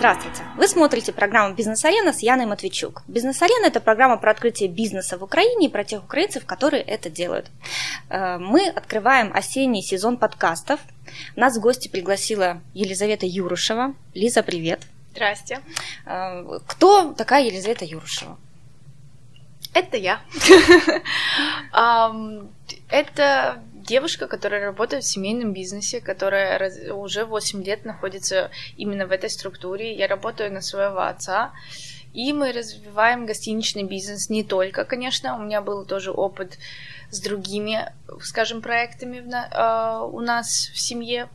Здравствуйте! Вы смотрите программу «Бизнес-арена» с Яной Матвейчук. «Бизнес-арена» – это программа про открытие бизнеса в Украине и про тех украинцев, которые это делают. Э, мы открываем осенний сезон подкастов. Нас в гости пригласила Елизавета Юрушева. Лиза, привет! Здрасте! Э, кто такая Елизавета Юрушева? Это я. Это девушка, которая работает в семейном бизнесе, которая уже 8 лет находится именно в этой структуре. Я работаю на своего отца. И мы развиваем гостиничный бизнес не только, конечно, у меня был тоже опыт с другими, скажем, проектами в, э, у нас в семье.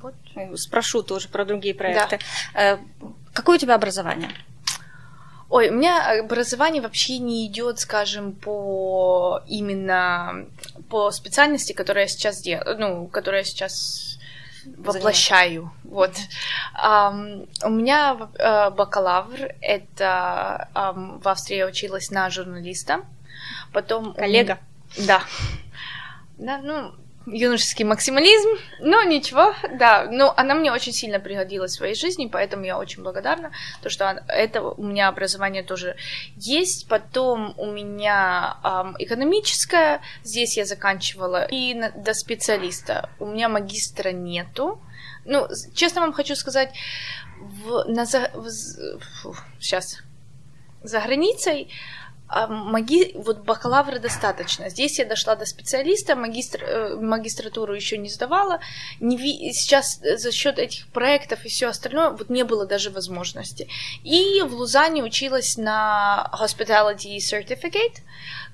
Вот. Спрошу тоже про другие проекты. Да. Э, какое у тебя образование? Ой, у меня образование вообще не идет, скажем, по именно по специальности, которая я сейчас делаю, ну, которая я сейчас воплощаю. Вот. Um, у меня uh, бакалавр, это um, в Австрии я училась на журналиста. Потом... Коллега. Да. Да, ну, юношеский максимализм, но ничего, да, но она мне очень сильно пригодилась в своей жизни, поэтому я очень благодарна, то что это у меня образование тоже есть, потом у меня эм, экономическое, здесь я заканчивала, и на, до специалиста, у меня магистра нету, ну, честно вам хочу сказать, в, на, в, фу, сейчас, за границей а маги... вот бакалавра достаточно. Здесь я дошла до специалиста, магистр... Э, магистратуру еще не сдавала. Не ви... Сейчас за счет этих проектов и все остальное вот не было даже возможности. И в Лузане училась на Hospitality Certificate,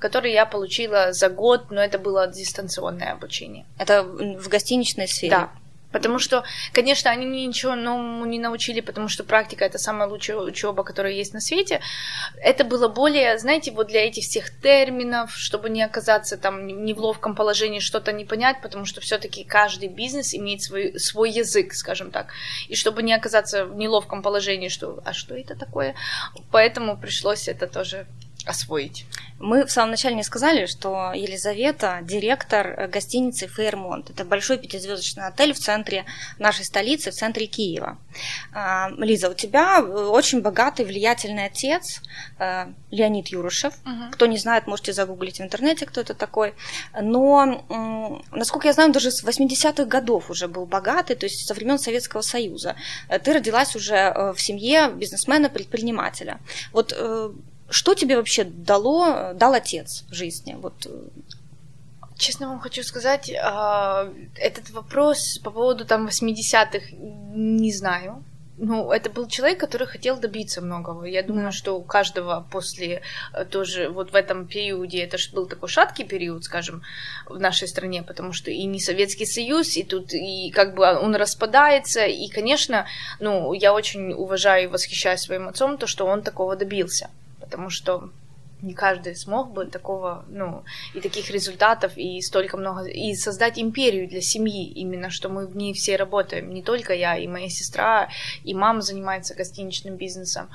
который я получила за год, но это было дистанционное обучение. Это в гостиничной сфере? Да. Потому что, конечно, они мне ничего новому не научили, потому что практика это самая лучшая учеба, которая есть на свете. Это было более, знаете, вот для этих всех терминов, чтобы не оказаться там не в ловком положении, что-то не понять, потому что все-таки каждый бизнес имеет свой, свой язык, скажем так. И чтобы не оказаться в неловком положении, что а что это такое? Поэтому пришлось это тоже освоить. Мы в самом начале не сказали, что Елизавета – директор гостиницы «Фейермонт». Это большой пятизвездочный отель в центре нашей столицы, в центре Киева. А, Лиза, у тебя очень богатый, влиятельный отец э, Леонид Юрушев. Угу. Кто не знает, можете загуглить в интернете, кто это такой. Но, насколько я знаю, даже с 80-х годов уже был богатый, то есть со времен Советского Союза. Э, ты родилась уже э, в семье бизнесмена-предпринимателя. Вот что тебе вообще дало, дал отец в жизни? Вот э, Честно вам хочу сказать, а, этот вопрос по поводу там 80-х не знаю. Ну, это был человек, который хотел добиться многого. Я думаю, да. что у каждого после э, тоже вот в этом периоде, это же был такой шаткий период, скажем, в нашей стране, потому что и не Советский Союз, и тут и как бы он распадается, и, конечно, ну, я очень уважаю и восхищаюсь своим отцом, то, что он такого добился потому что не каждый смог бы такого, ну, и таких результатов, и столько много, и создать империю для семьи, именно, что мы в ней все работаем, не только я, и моя сестра, и мама занимается гостиничным бизнесом.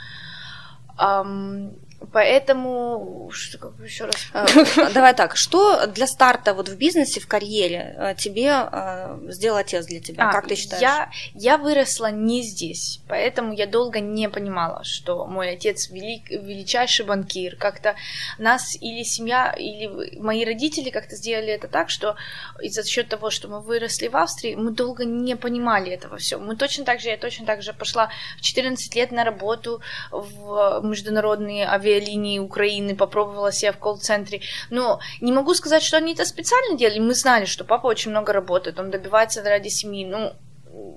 Um, Поэтому, что, как еще раз... А, давай так, что для старта вот в бизнесе, в карьере э, тебе э, сделал отец для тебя? А, как ты считаешь? Я, я выросла не здесь, поэтому я долго не понимала, что мой отец велик, величайший банкир. Как-то нас или семья, или мои родители как-то сделали это так, что из-за счет того, что мы выросли в Австрии, мы долго не понимали этого все. Мы точно так же, я точно так же пошла в 14 лет на работу в международные авиа авиалинии Украины, попробовала себя в колл-центре. Но не могу сказать, что они это специально делали. Мы знали, что папа очень много работает, он добивается ради семьи. Ну,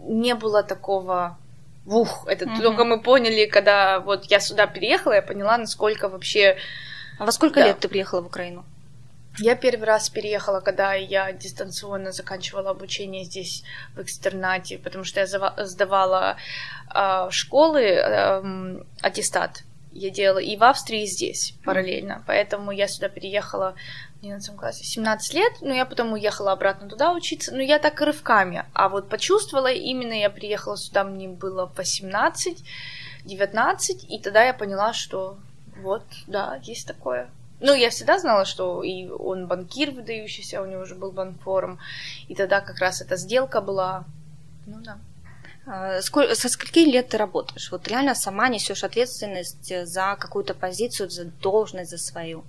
не было такого Ух, это mm-hmm. только мы поняли, когда вот я сюда переехала, я поняла, насколько вообще... А во сколько да. лет ты приехала в Украину? Я первый раз переехала, когда я дистанционно заканчивала обучение здесь в экстернате, потому что я сдавала э, школы э, аттестат я делала и в Австрии, и здесь параллельно. Поэтому я сюда переехала в 11 классе 17 лет, но я потом уехала обратно туда учиться, но я так рывками. А вот почувствовала именно, я приехала сюда, мне было 18, 19, и тогда я поняла, что вот, да, есть такое. Ну, я всегда знала, что и он банкир выдающийся, у него уже был банкфорум, и тогда как раз эта сделка была, ну да. А, сколь, со скольки лет ты работаешь? Вот реально сама несешь ответственность за какую-то позицию, за должность, за свою.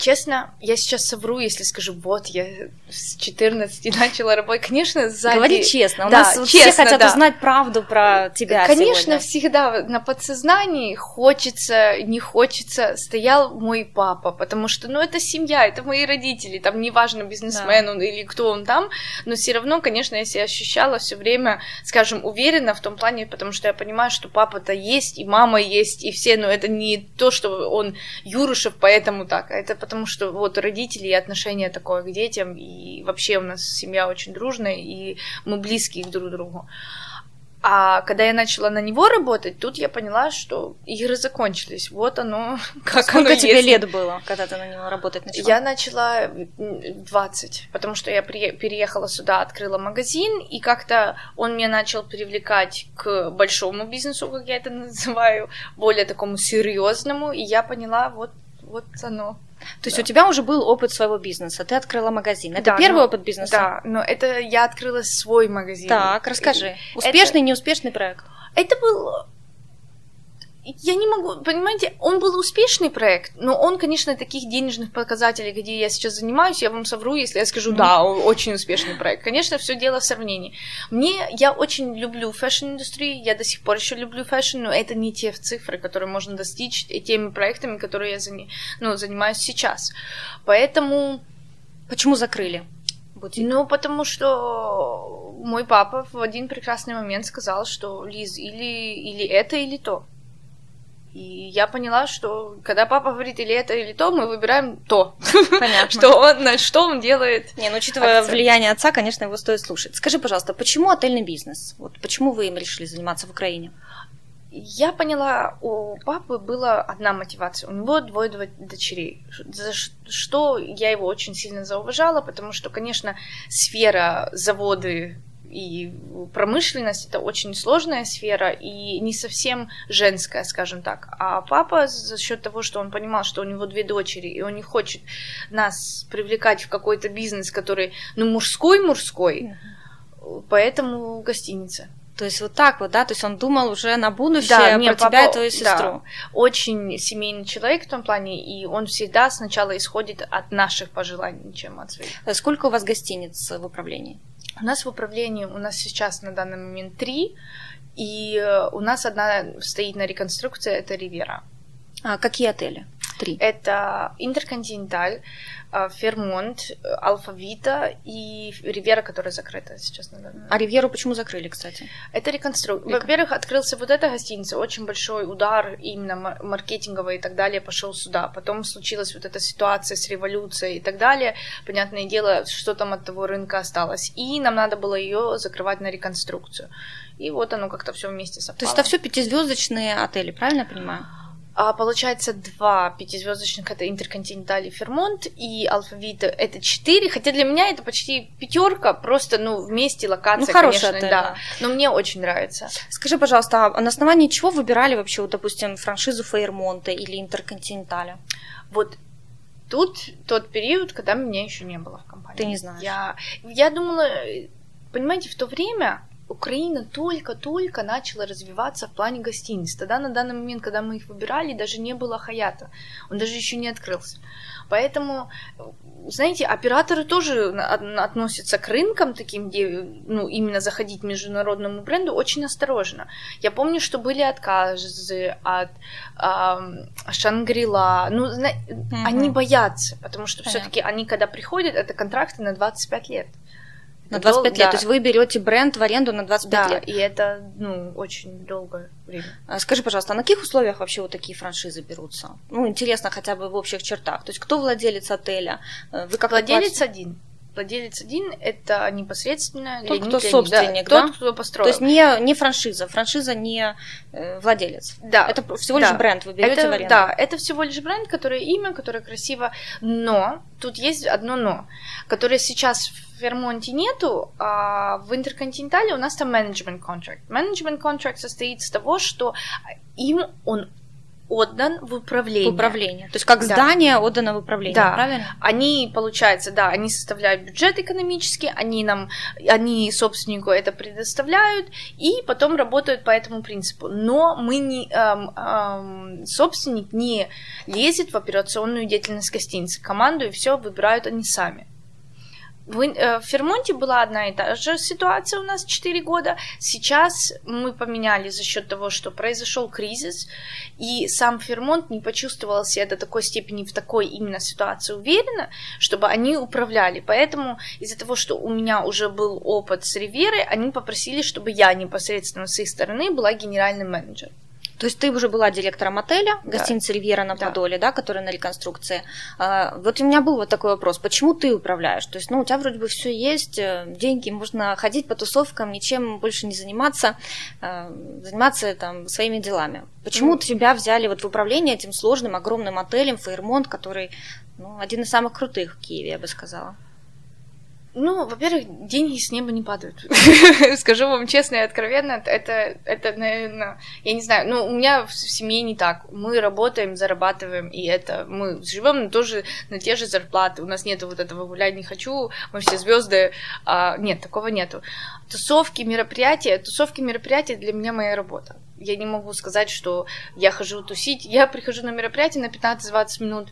Честно, я сейчас совру, если скажу, вот, я с 14 начала работать. Конечно, сзади... Говори честно, у да, нас честно, все хотят да. узнать правду про тебя Конечно, сегодня. всегда на подсознании хочется, не хочется, стоял мой папа, потому что, ну, это семья, это мои родители, там, неважно, бизнесмен Да. он или кто он там, но все равно, конечно, я себя ощущала все время, скажем, уверенно в том плане, потому что я понимаю, что папа-то есть, и мама есть, и все, но это не то, что он Юрушев, поэтому так, а это потому что вот родители и отношение такое к детям, и вообще у нас семья очень дружная, и мы близкие друг к другу. А когда я начала на него работать, тут я поняла, что игры закончились. Вот оно, как Сколько оно тебе есть. лет было, когда ты на него работать начала? Я начала м, 20, потому что я переехала сюда, открыла магазин, и как-то он меня начал привлекать к большому бизнесу, как я это называю, более такому серьезному, и я поняла, вот, вот оно. То есть Да. у тебя уже был опыт своего бизнеса, ты открыла магазин. Это Да, первый ну, опыт бизнеса? Да, но это я открыла свой магазин. Так, расскажи. Успешный, неуспешный проект? Это был... Я не могу, понимаете, он был успешный проект, но он, конечно, таких денежных показателей, где я сейчас занимаюсь, я вам совру, если я скажу, да, очень успешный проект. Конечно, все дело в сравнении. Мне, я очень люблю fashion-индустрию, я до сих пор еще люблю fashion, но это не те цифры, которые можно достичь и теми проектами, которые я зани- ну, занимаюсь сейчас. Поэтому... Почему закрыли бутик? Ну, потому что мой папа в один прекрасный момент сказал, что Лиз, или, или это, или то. И я поняла, что когда папа говорит или это, или то, мы выбираем то. Понятно. Что он, что он делает. Не, ну учитывая Акцент. влияние отца, конечно, его стоит слушать. Скажи, пожалуйста, почему отельный бизнес? Вот почему вы им решили заниматься в Украине? Я поняла, у папы была одна мотивация. У него двое дво- дочерей. За что я его очень сильно зауважала, потому что, конечно, сфера заводы и промышленность это очень сложная сфера и не совсем женская, скажем так. А папа за счет того, что он понимал, что у него две дочери, и он не хочет нас привлекать в какой-то бизнес, который, ну, мужской-мужской, поэтому гостиница. То есть вот так вот, да? То есть он думал уже на будущее Да, про не, тебя папа- и твою да. сестру. очень семейный человек в том плане, и он всегда сначала исходит от наших пожеланий, чем от своих. Сколько у вас гостиниц в управлении? У нас в управлении, у нас сейчас на данный момент три, и э, у нас одна стоит на реконструкции, это Ривера. А какие отели? Три. Это Интерконтиненталь, э, Фермонт, э, Алфавита и Ривера, которая закрыта сейчас на данный момент. А Ривьеру почему закрыли, кстати? Это реконструкция. Рекон- Во-первых, открылся вот эта гостиница, очень большой удар именно мар- маркетинговый и так далее пошел сюда. Потом случилась вот эта ситуация с революцией и так далее. Понятное дело, что там от того рынка осталось. И нам надо было ее закрывать на реконструкцию. И вот оно как-то все вместе совпало. То есть это все пятизвездочные отели, правильно я понимаю? А, получается, два пятизвездочных это Интерконтиненталь и Фермонт, и Алфавита это четыре, хотя для меня это почти пятерка, просто, ну, вместе локация, Ну, хороший конечно, отель, да. да. Но мне очень нравится. Скажи, пожалуйста, а на основании чего выбирали вообще, вот, допустим, франшизу Фейермонта или Интерконтиненталя? Вот тут тот период, когда меня еще не было в компании. Ты не знаешь. Я, я думала, понимаете, в то время Украина только-только начала развиваться в плане гостиниц. Тогда на данный момент, когда мы их выбирали, даже не было Хаята. Он даже еще не открылся. Поэтому, знаете, операторы тоже относятся к рынкам таким, где, ну, именно заходить международному бренду очень осторожно. Я помню, что были отказы от ам, Шангрила. Ну, зна- они боятся, потому что все-таки они, когда приходят, это контракты на 25 лет. На Это 25 дол- лет. да. То есть вы берете бренд в аренду на 25 Да, лет. и это, ну, очень долгое время. А Скажи, пожалуйста, а на каких условиях вообще вот такие франшизы берутся? Ну, интересно хотя бы в общих чертах. То есть кто владелец отеля? Э, Вы как Владелец один. Владелец один – это непосредственно Тот, кто собственник, да? да? Тот, кто То построил. есть не, не франшиза, франшиза не э, владелец. да, Это всего лишь да. бренд, вы берете это, в аренду. Да, это всего лишь бренд, которое имя, которое красиво, но тут есть одно но, которое сейчас в Вермонте нету, а в Интерконтинентале у нас там менеджмент контракт. Менеджмент контракт состоит из того, что им он отдан в управление. В управление. То есть как да. здание отдано в управление, да. правильно? Они, получается, да, они составляют бюджет экономический, они нам, они собственнику это предоставляют, и потом работают по этому принципу. Но мы не, эм, эм, собственник не лезет в операционную деятельность гостиницы. Команду и все выбирают они сами. В, э, в Фермонте была одна и та же ситуация у нас 4 года. Сейчас мы поменяли за счет того, что произошел кризис, и сам Фермонт не почувствовал себя до такой степени в такой именно ситуации уверенно, чтобы они управляли. Поэтому из-за того, что у меня уже был опыт с Риверой, они попросили, чтобы я непосредственно с их стороны была генеральным менеджером. То есть ты уже была директором отеля, да. гостиницы «Ривьера» на Подоле, да. да, которая на реконструкции. А, вот у меня был вот такой вопрос, почему ты управляешь? То есть, ну, у тебя вроде бы все есть, э, деньги, можно ходить по тусовкам, ничем больше не заниматься, э, заниматься там своими делами. Почему mm. тебя взяли вот в управление этим сложным, огромным отелем «Фейермонт», который, ну, один из самых крутых в Киеве, я бы сказала? Ну, во-первых, деньги с неба не падают. Скажу вам честно и откровенно, это, это, наверное, я не знаю, ну, у меня в семье не так. Мы работаем, зарабатываем, и это мы живем тоже на те же зарплаты. У нас нету вот этого гулять не хочу, мы все звезды. А, нет, такого нету. Тусовки, мероприятия, тусовки, мероприятия для меня моя работа. Я не могу сказать, что я хожу тусить. Я прихожу на мероприятие на 15-20 минут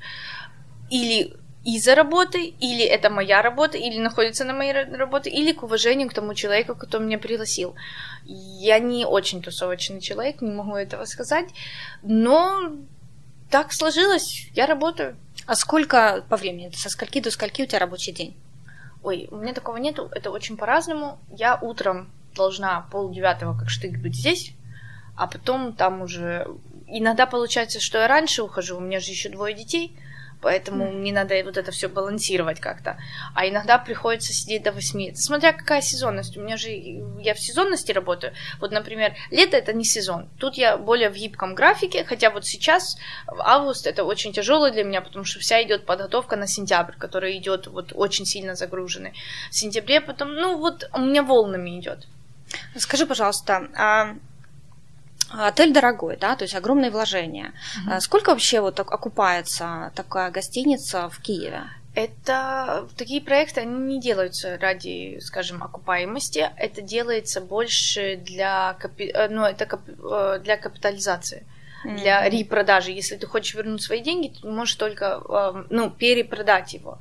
или из-за работы, или это моя работа, или находится на моей работе, или к уважению к тому человеку, кто меня пригласил. Я не очень тусовочный человек, не могу этого сказать, но так сложилось, я работаю. А сколько по времени? Со скольки до скольки у тебя рабочий день? Ой, у меня такого нету, это очень по-разному. Я утром должна пол девятого как штык быть здесь, а потом там уже... Иногда получается, что я раньше ухожу, у меня же еще двое детей – поэтому mm. мне надо вот это все балансировать как-то. А иногда приходится сидеть до 8. Смотря какая сезонность. У меня же я в сезонности работаю. Вот, например, лето это не сезон. Тут я более в гибком графике, хотя вот сейчас август это очень тяжелый для меня, потому что вся идет подготовка на сентябрь, который идет вот очень сильно загруженный. В сентябре потом, ну вот у меня волнами идет. Скажи, пожалуйста, а Отель дорогой, да, то есть огромные вложения. Угу. Сколько вообще вот окупается такая гостиница в Киеве? Это такие проекты, они не делаются ради, скажем, окупаемости. Это делается больше для, капи... Э, ну, это кап... Э, для капитализации для mm-hmm. репродажи. Если ты хочешь вернуть свои деньги, ты можешь только ну, перепродать его.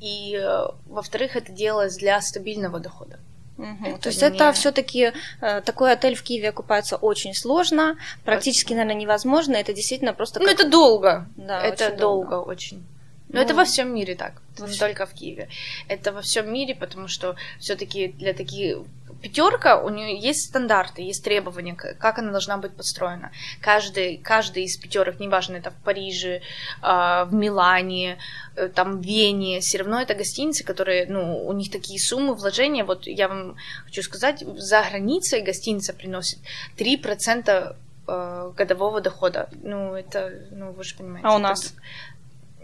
И, во-вторых, это делалось для стабильного дохода. Угу. То есть не... это все-таки э, такой отель в Киеве окупается очень сложно, практически, наверное, невозможно. Это действительно просто. Ну, как... Ну, это долго. Да, это очень долго. долго очень. Но ну, это во всем мире так, не только в Киеве. Это во всем мире, потому что все-таки для таких пятерка, у нее есть стандарты, есть требования, как она должна быть построена. Каждый, каждый из пятерок, неважно, это в Париже, а, в Милане, э, там в Вене, все равно это гостиницы, которые, ну, у них такие суммы вложения. Вот я вам хочу сказать, за границей гостиница приносит 3% э, годового дохода. Ну, это, ну, вы же понимаете. А у нас?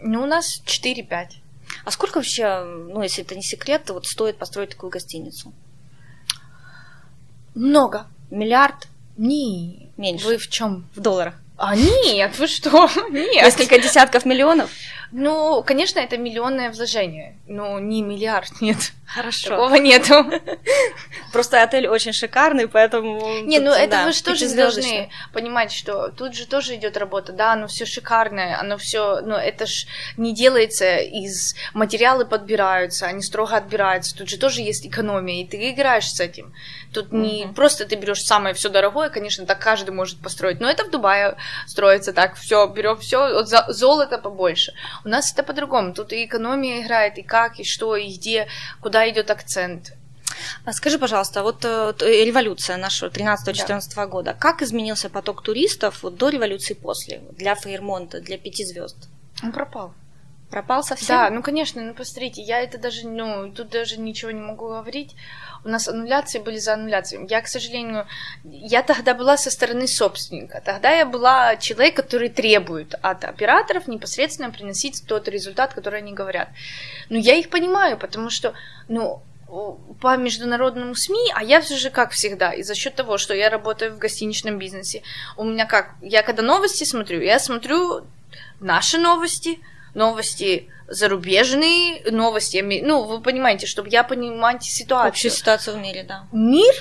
ну, у нас 4-5. А сколько вообще, ну, если это не секрет, вот стоит построить такую гостиницу? Много. Миллиард? Не. Меньше. Вы в чем? В долларах. А нет, вы что? Нет. Несколько десятков миллионов? Ну, конечно, это миллионное вложение, но не миллиард, нет. Хорошо. Такого нету. Просто отель очень шикарный, поэтому... Не, ну это да, вы же тоже должны понимать, что тут же тоже идет работа, да, оно все шикарное, оно все, но это ж не делается из материалы подбираются, они строго отбираются, тут же тоже есть экономия, и ты играешь с этим. Тут mm-hmm. не просто ты берешь самое все дорогое, конечно, так каждый может построить, но это в Дубае строится так, все берем все, золото побольше. У нас это по-другому. Тут и экономия играет, и как, и что, и где, куда идет акцент. А скажи, пожалуйста, вот э, революция нашего 13-14 да. года, как изменился поток туристов вот, до революции после, для Фейермонта, для пяти звезд? Он пропал. Пропал совсем? Да, ну конечно, ну посмотрите, я это даже, ну, тут даже ничего не могу говорить. У нас аннуляции были за аннуляцией. Я, к сожалению, я тогда была со стороны собственника. Тогда я была человек, который требует от операторов непосредственно приносить тот результат, который они говорят. Но я их понимаю, потому что, ну, по международному СМИ, а я все же, как всегда, и за счет того, что я работаю в гостиничном бизнесе, у меня как, я когда новости смотрю, я смотрю наши новости, новости зарубежные, новости, ну, вы понимаете, чтобы я понимать ситуацию. Общую ситуацию в мире, да. Мир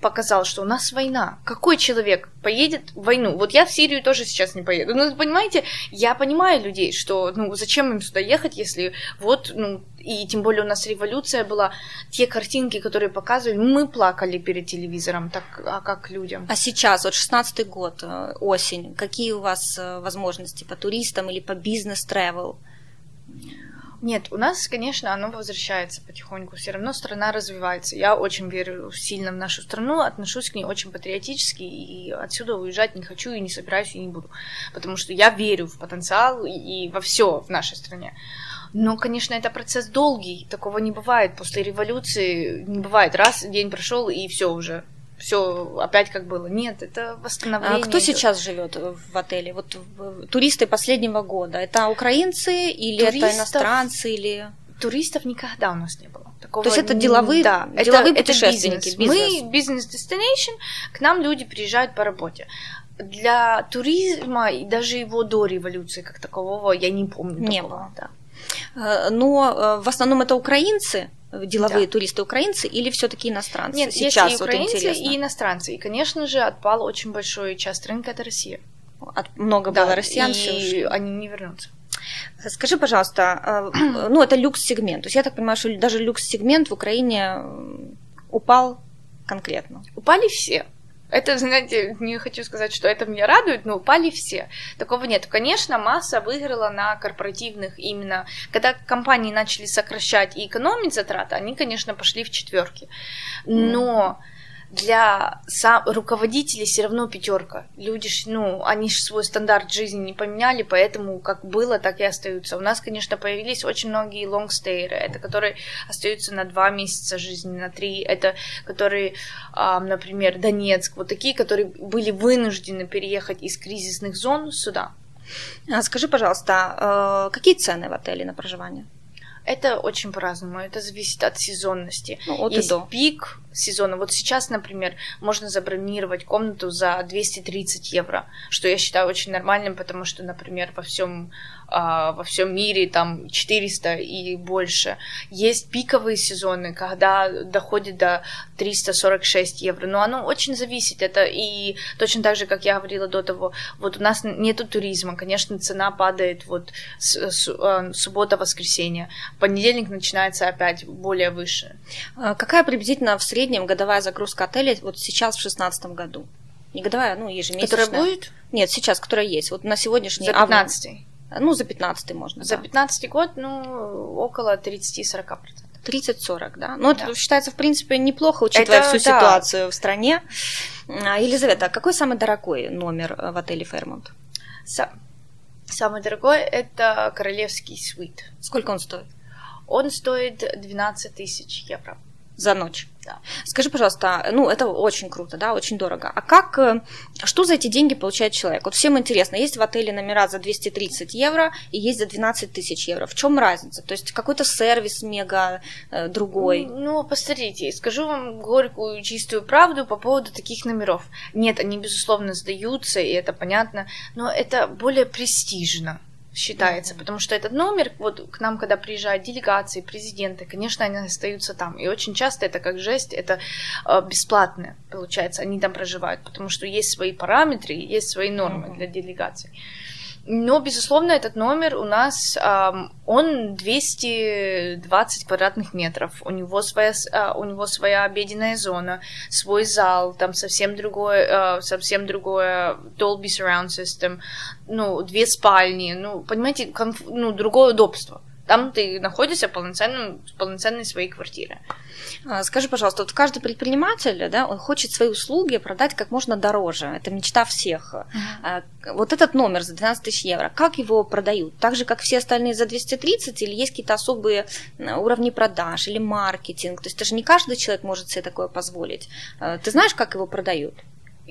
показал, что у нас война. Какой человек поедет в войну? Вот я в Сирию тоже сейчас не поеду. Ну, понимаете, я понимаю людей, что, ну, зачем им сюда ехать, если вот, ну, и тем более у нас революция была, те картинки, которые показывали, мы плакали перед телевизором, так, а как людям? А сейчас, вот 16-й год, э, осень, какие у вас э, возможности по туристам или по бизнес-тревел? Нет, у нас, конечно, оно возвращается потихоньку. Все равно страна развивается. Я очень верю сильно в нашу страну, отношусь к ней очень патриотически, и отсюда уезжать не хочу, и не собираюсь, и не буду. Потому что я верю в потенциал и во все в нашей стране. Но, конечно, это процесс долгий, такого не бывает. После революции не бывает. Раз день прошел, и все уже все опять как было. Нет, это восстановление. А кто сейчас живет в отеле? Вот туристы последнего года. Это украинцы или Туристов, это иностранцы или туристов никогда у нас не было. Такого... То есть это деловые, да, деловые это, путешественники. Это бизнес. Мы бизнес destination, к нам люди приезжают по работе. Для туризма и даже его до революции как такового я не помню. Не такого. было. Да. Э, но э, в основном это украинцы, деловые да. туристы украинцы или все-таки иностранцы? Нет, сейчас есть и украинцы, вот и иностранцы. И, конечно же, отпал очень большой часть рынка это Россия. От, много да, было россиян, и они не вернутся. Скажи, пожалуйста, э, ну это люкс-сегмент. То есть я так понимаю, что даже люкс-сегмент в Украине упал конкретно. Упали все. Это, знаете, не хочу сказать, что это меня радует, но упали все. Такого нет. Конечно, масса выиграла на корпоративных именно. Когда компании начали сокращать и экономить затраты, они, конечно, пошли в четверки. Но mm для сам, руководителей все равно пятерка. Люди, ж, ну, они же свой стандарт жизни не поменяли, поэтому как было, так и остаются. У нас, конечно, появились очень многие лонгстейеры, это которые остаются на два месяца жизни, на три, это которые, например, Донецк, вот такие, которые были вынуждены переехать из кризисных зон сюда. А скажи, пожалуйста, а, какие цены в отеле на проживание? Это очень по-разному, это зависит от сезонности. Ну, от Есть и до. пик сезона. Вот сейчас, например, можно забронировать комнату за 230 евро, что я считаю очень нормальным, потому что, например, во всем а, во всем мире там 400 и больше. Есть пиковые сезоны, когда доходит до 346 евро, но оно очень зависит. Это и точно так же, как я говорила до того, вот у нас нету туризма, конечно, цена падает вот с, с, а, суббота-воскресенье, понедельник начинается опять более выше. А какая приблизительно в среднем годовая загрузка отеля вот сейчас в 2016 году? Не годовая, ну, ежемесячная. Которая будет? Нет, сейчас, которая есть. Вот на сегодняшний... За 15 август. Ну, за 15 можно. За да. 15 год, ну, около 30-40%. 30-40, да. Ну, это да. считается, в принципе, неплохо, учитывая это, всю да. ситуацию в стране. А, Елизавета, а какой самый дорогой номер в отеле Фермонт? Са- самый дорогой это королевский свит. Сколько он стоит? Он стоит 12 тысяч евро. За ночь? Да. Скажи, пожалуйста, ну, это очень круто, да, очень дорого. А как, э, что за эти деньги получает человек? Вот всем интересно, есть в отеле номера за 230 евро и есть за 12 тысяч евро. В чем разница? То есть какой-то сервис мега э, другой? Ну, посмотрите, скажу вам горькую, чистую правду по поводу таких номеров. Нет, они, безусловно, сдаются, и это понятно, но это более престижно считается, потому что этот номер, вот к нам, когда приезжают делегации, президенты, конечно, они остаются там, и очень часто это как жесть, это э, бесплатно, получается, они там проживают, потому что есть свои параметры, есть свои нормы для делегаций. Но, безусловно, этот номер у нас, он 220 квадратных метров. У него своя, а, у него своя обеденная зона, свой зал, там совсем другое, а, совсем другое Dolby Surround System, ну, две спальни, ну, понимаете, комф... ну, другое удобство. Там ты находишься в полноценном, в полноценной своей квартире. А, скажи, пожалуйста, вот каждый предприниматель, да, он хочет свои услуги продать как можно дороже. Это мечта всех. Uh-huh. Вот этот номер за 12 тысяч евро, как его продают? Так же, как все остальные за 230, или есть какие-то особые уровни продаж, или маркетинг? То есть даже не каждый человек может себе такое позволить. А, ты знаешь, как его продают?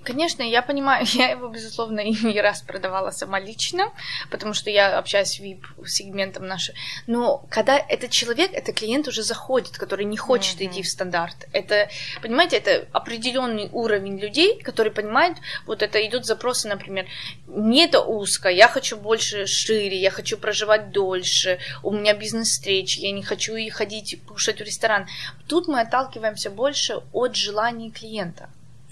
Конечно, я понимаю, я его, безусловно, и не раз продавала сама лично, потому что я общаюсь с VIP-сегментом нашей. Но когда этот человек, это клиент уже заходит, который не хочет mm-hmm. идти в стандарт. Это, понимаете, это определенный уровень людей, которые понимают, вот это идут запросы, например, мне это узко, я хочу больше шире, я хочу проживать дольше, у меня бизнес-встречи, я не хочу и ходить кушать в ресторан. Тут мы отталкиваемся больше от желаний клиента.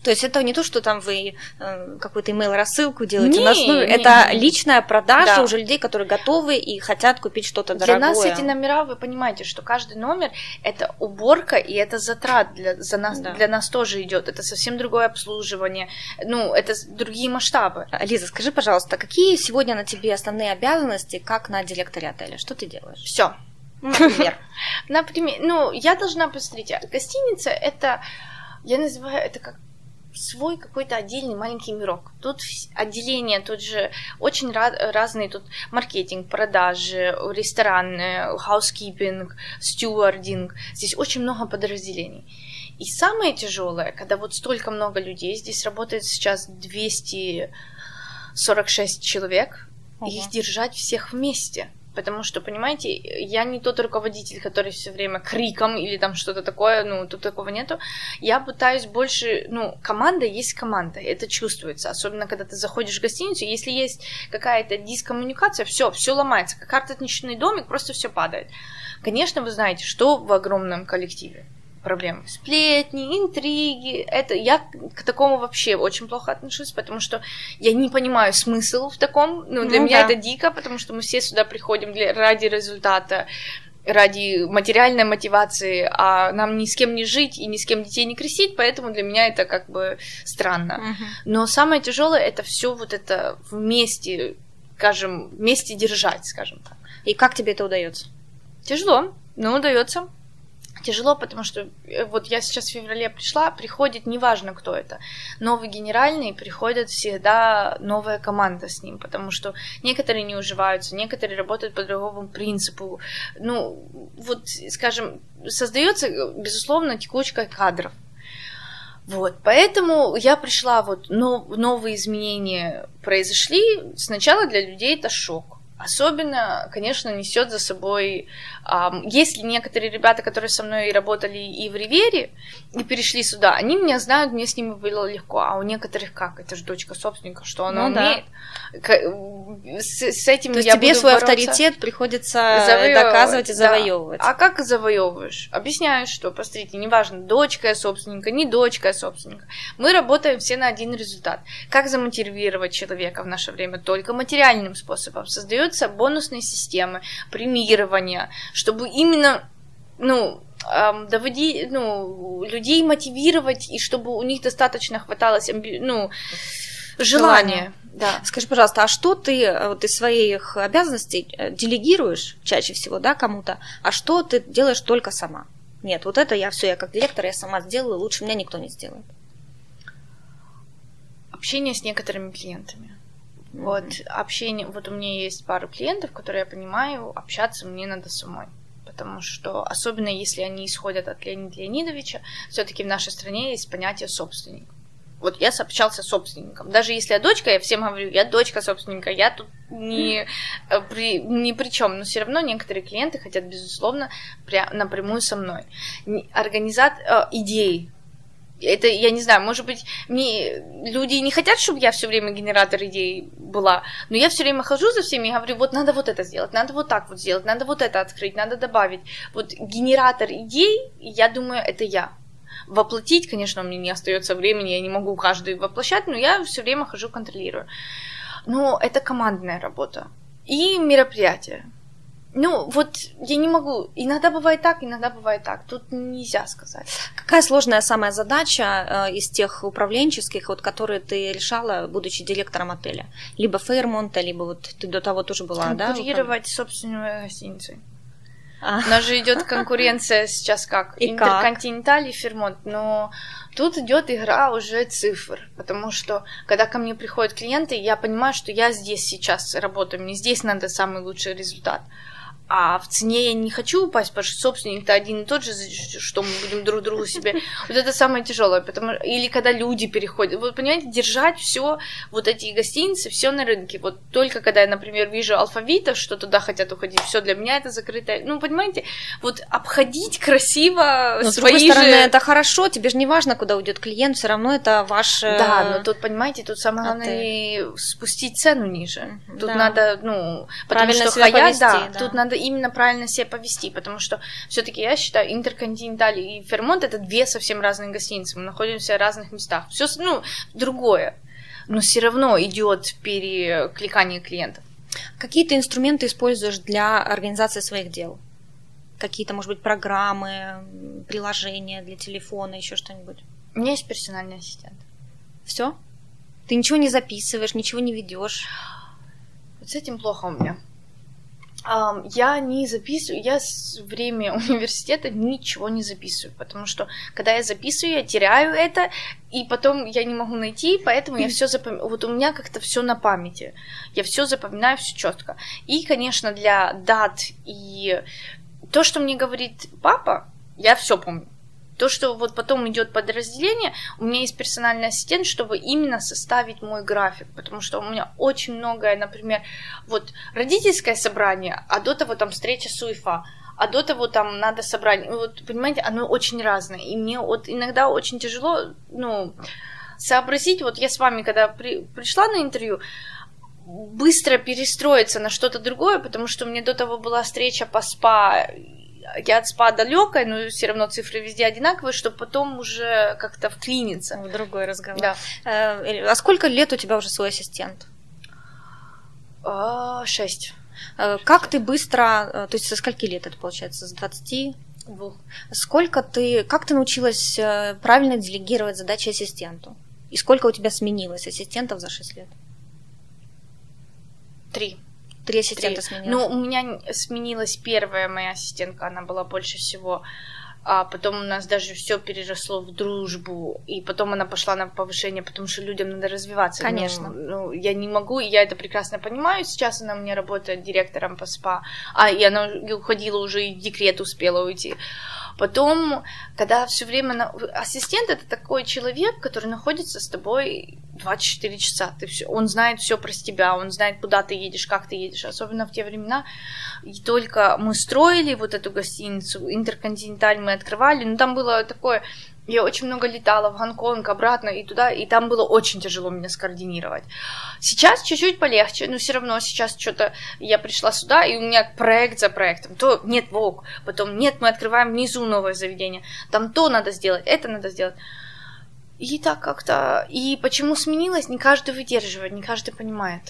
То есть это не то, что там вы э, какую-то email рассылку делаете не, на основе, не, это не. личная продажа да. уже людей, которые готовы и хотят купить что-то дорогое. Для нас эти номера, вы понимаете, что каждый номер это уборка и это затрат для за нас да. для нас тоже идет. Это совсем другое обслуживание, ну это другие масштабы. Лиза, скажи, пожалуйста, какие сегодня на тебе основные обязанности, как на директоре отеля? Что ты делаешь? Все. Например. Например, ну я должна посмотреть. Гостиница это я называю это как свой какой-то отдельный маленький мирок. Тут отделения, тут же очень разные, тут маркетинг, продажи, ресторан, housekeeping, stewarding. Здесь очень много подразделений. И самое тяжелое, когда вот столько много людей, здесь работает сейчас 246 человек, ага. их держать всех вместе. Потому что, понимаете, я не тот руководитель, который все время криком или там что-то такое, ну, тут такого нету. Я пытаюсь больше, ну, команда есть команда, это чувствуется. Особенно, когда ты заходишь в гостиницу, если есть какая-то дискоммуникация, все, все ломается. Как карточный домик, просто все падает. Конечно, вы знаете, что в огромном коллективе проблем. Сплетни, интриги. Это я к такому вообще очень плохо отношусь, потому что я не понимаю смысл в таком. Ну, для ну, меня да. это дико, потому что мы все сюда приходим для, ради результата ради материальной мотивации, а нам ни с кем не жить и ни с кем детей не крестить, поэтому для меня это как бы странно. Uh-huh. Но самое тяжелое это все вот это вместе, скажем, вместе держать, скажем так. И как тебе это удается? Тяжело, но удается тяжело, потому что э, вот я сейчас в феврале пришла, приходит, неважно кто это, новый генеральный, приходит всегда новая команда с ним, потому что некоторые не уживаются, некоторые работают по другому принципу. Ну, вот, скажем, создается, безусловно, текучка кадров. Вот, поэтому я пришла, вот, но, новые изменения произошли. Сначала для людей это шок Особенно, конечно, несет за собой, um, если некоторые ребята, которые со мной работали и в Ривере, и перешли сюда, они меня знают, мне с ними было легко, а у некоторых как? Это же дочка собственника, что она ну, умеет. Да. С, с этим То есть тебе свой бороться. авторитет приходится доказывать и завоевывать. Да. А как завоевываешь? Объясняю, что, посмотрите, неважно, дочка я собственника, не дочка я собственника. Мы работаем все на один результат. Как замотивировать человека в наше время? Только материальным способом. Создает создаются бонусные системы, премирования, чтобы именно, ну, эм, доводи, ну, людей мотивировать, и чтобы у них достаточно хваталось, ну, желания. Да. Скажи, пожалуйста, а что ты э, вот из своих обязанностей э, делегируешь чаще всего, да, кому-то, а что ты делаешь только сама? Нет, вот это я все, я как директор, я сама сделаю, лучше меня никто не сделает. Общение с некоторыми клиентами. Вот, общение, вот у меня есть пару клиентов, которые я понимаю, общаться мне надо самой. Потому что, особенно если они исходят от Леонида Леонидовича, все-таки в нашей стране есть понятие собственник. Вот я общался с собственником. Даже если я дочка, я всем говорю, я дочка собственника, я тут не э, при, ни при чем. Но все равно некоторые клиенты хотят, безусловно, пря- напрямую со мной. Организат э, идей это, я не знаю, может быть, мне люди не хотят, чтобы я все время генератор идей была, но я все время хожу за всеми и говорю, вот надо вот это сделать, надо вот так вот сделать, надо вот это открыть, надо добавить. Вот генератор идей, я думаю, это я. Воплотить, конечно, мне не остается времени, я не могу каждую воплощать, но я все время хожу, контролирую. Но это командная работа и мероприятие. Ну, вот я не могу. Иногда бывает так, иногда бывает так. Тут нельзя сказать. Какая сложная самая задача э, из тех управленческих, вот, которые ты решала, будучи директором отеля? Либо Фейрмонта, либо вот ты до того тоже была, да? Конкурировать собственную гостиницей. А. У нас же идет конкуренция сейчас как? И Интерконтиненталь как? и Фермонт. Но тут идет игра уже цифр. Потому что, когда ко мне приходят клиенты, я понимаю, что я здесь сейчас работаю, мне здесь надо самый лучший результат. А в цене я не хочу упасть, потому что собственник-то один и тот же, что мы будем друг другу себе. Вот это самое тяжелое, потому или когда люди переходят. Вот понимаете, держать все вот эти гостиницы, все на рынке. Вот только когда я, например, вижу алфавитов, что туда хотят уходить, все для меня это закрытое. Ну, понимаете, вот обходить красиво но, свои с другой стороны, же... это хорошо, тебе же не важно, куда уйдет клиент, все равно это ваш. Да, но тут, понимаете, тут самое главное спустить цену ниже. Тут да. надо, ну, потому Правильно что хаять, да, да, тут надо именно правильно себя повести, потому что все-таки я считаю, Интерконтиненталь и Фермонт это две совсем разные гостиницы. Мы находимся в разных местах. Все, ну, другое. Но все равно идет перекликание клиентов. Какие ты инструменты используешь для организации своих дел? Какие-то, может быть, программы, приложения для телефона, еще что-нибудь? У меня есть персональный ассистент. Все? Ты ничего не записываешь, ничего не ведешь? Вот с этим плохо у меня. Я не записываю, я с время университета ничего не записываю, потому что когда я записываю, я теряю это, и потом я не могу найти, поэтому я все запоминаю. Вот у меня как-то все на памяти. Я все запоминаю, все четко. И, конечно, для дат и то, что мне говорит папа, я все помню. То, что вот потом идет подразделение, у меня есть персональный ассистент, чтобы именно составить мой график, потому что у меня очень многое, например, вот родительское собрание, а до того там встреча с УЕФА, а до того там надо собрать, вот понимаете, оно очень разное, и мне вот иногда очень тяжело, ну, сообразить, вот я с вами, когда при, пришла на интервью, быстро перестроиться на что-то другое, потому что у меня до того была встреча по СПА, я от СПА далекая, но все равно цифры везде одинаковые, чтобы потом уже как-то вклиниться. В другой разговор. Да. Э, а сколько лет у тебя уже свой ассистент? А, шесть. Э, как ты быстро, э, то есть со скольки лет это получается, с 20? Двух. Сколько ты, как ты научилась правильно делегировать задачи ассистенту? И сколько у тебя сменилось ассистентов за 6 лет? Три. Три ассистента сменилось? Ну, у меня сменилась первая моя ассистентка, она была больше всего а потом у нас даже все переросло в дружбу, и потом она пошла на повышение, потому что людям надо развиваться. Конечно. Ну, ну, я не могу, я это прекрасно понимаю. Сейчас она мне работает директором по СПА, а и она уходила уже и в декрет успела уйти. Потом, когда все время... На... Ассистент — это такой человек, который находится с тобой 24 часа. Ты все... Он знает все про тебя, он знает, куда ты едешь, как ты едешь. Особенно в те времена. И только мы строили вот эту гостиницу, Интерконтиненталь мы открывали, но там было такое я очень много летала в Гонконг, обратно и туда, и там было очень тяжело меня скоординировать. Сейчас чуть-чуть полегче, но все равно сейчас что-то я пришла сюда, и у меня проект за проектом. То нет ВОК, потом нет, мы открываем внизу новое заведение, там то надо сделать, это надо сделать. И так как-то... И почему сменилось, не каждый выдерживает, не каждый понимает.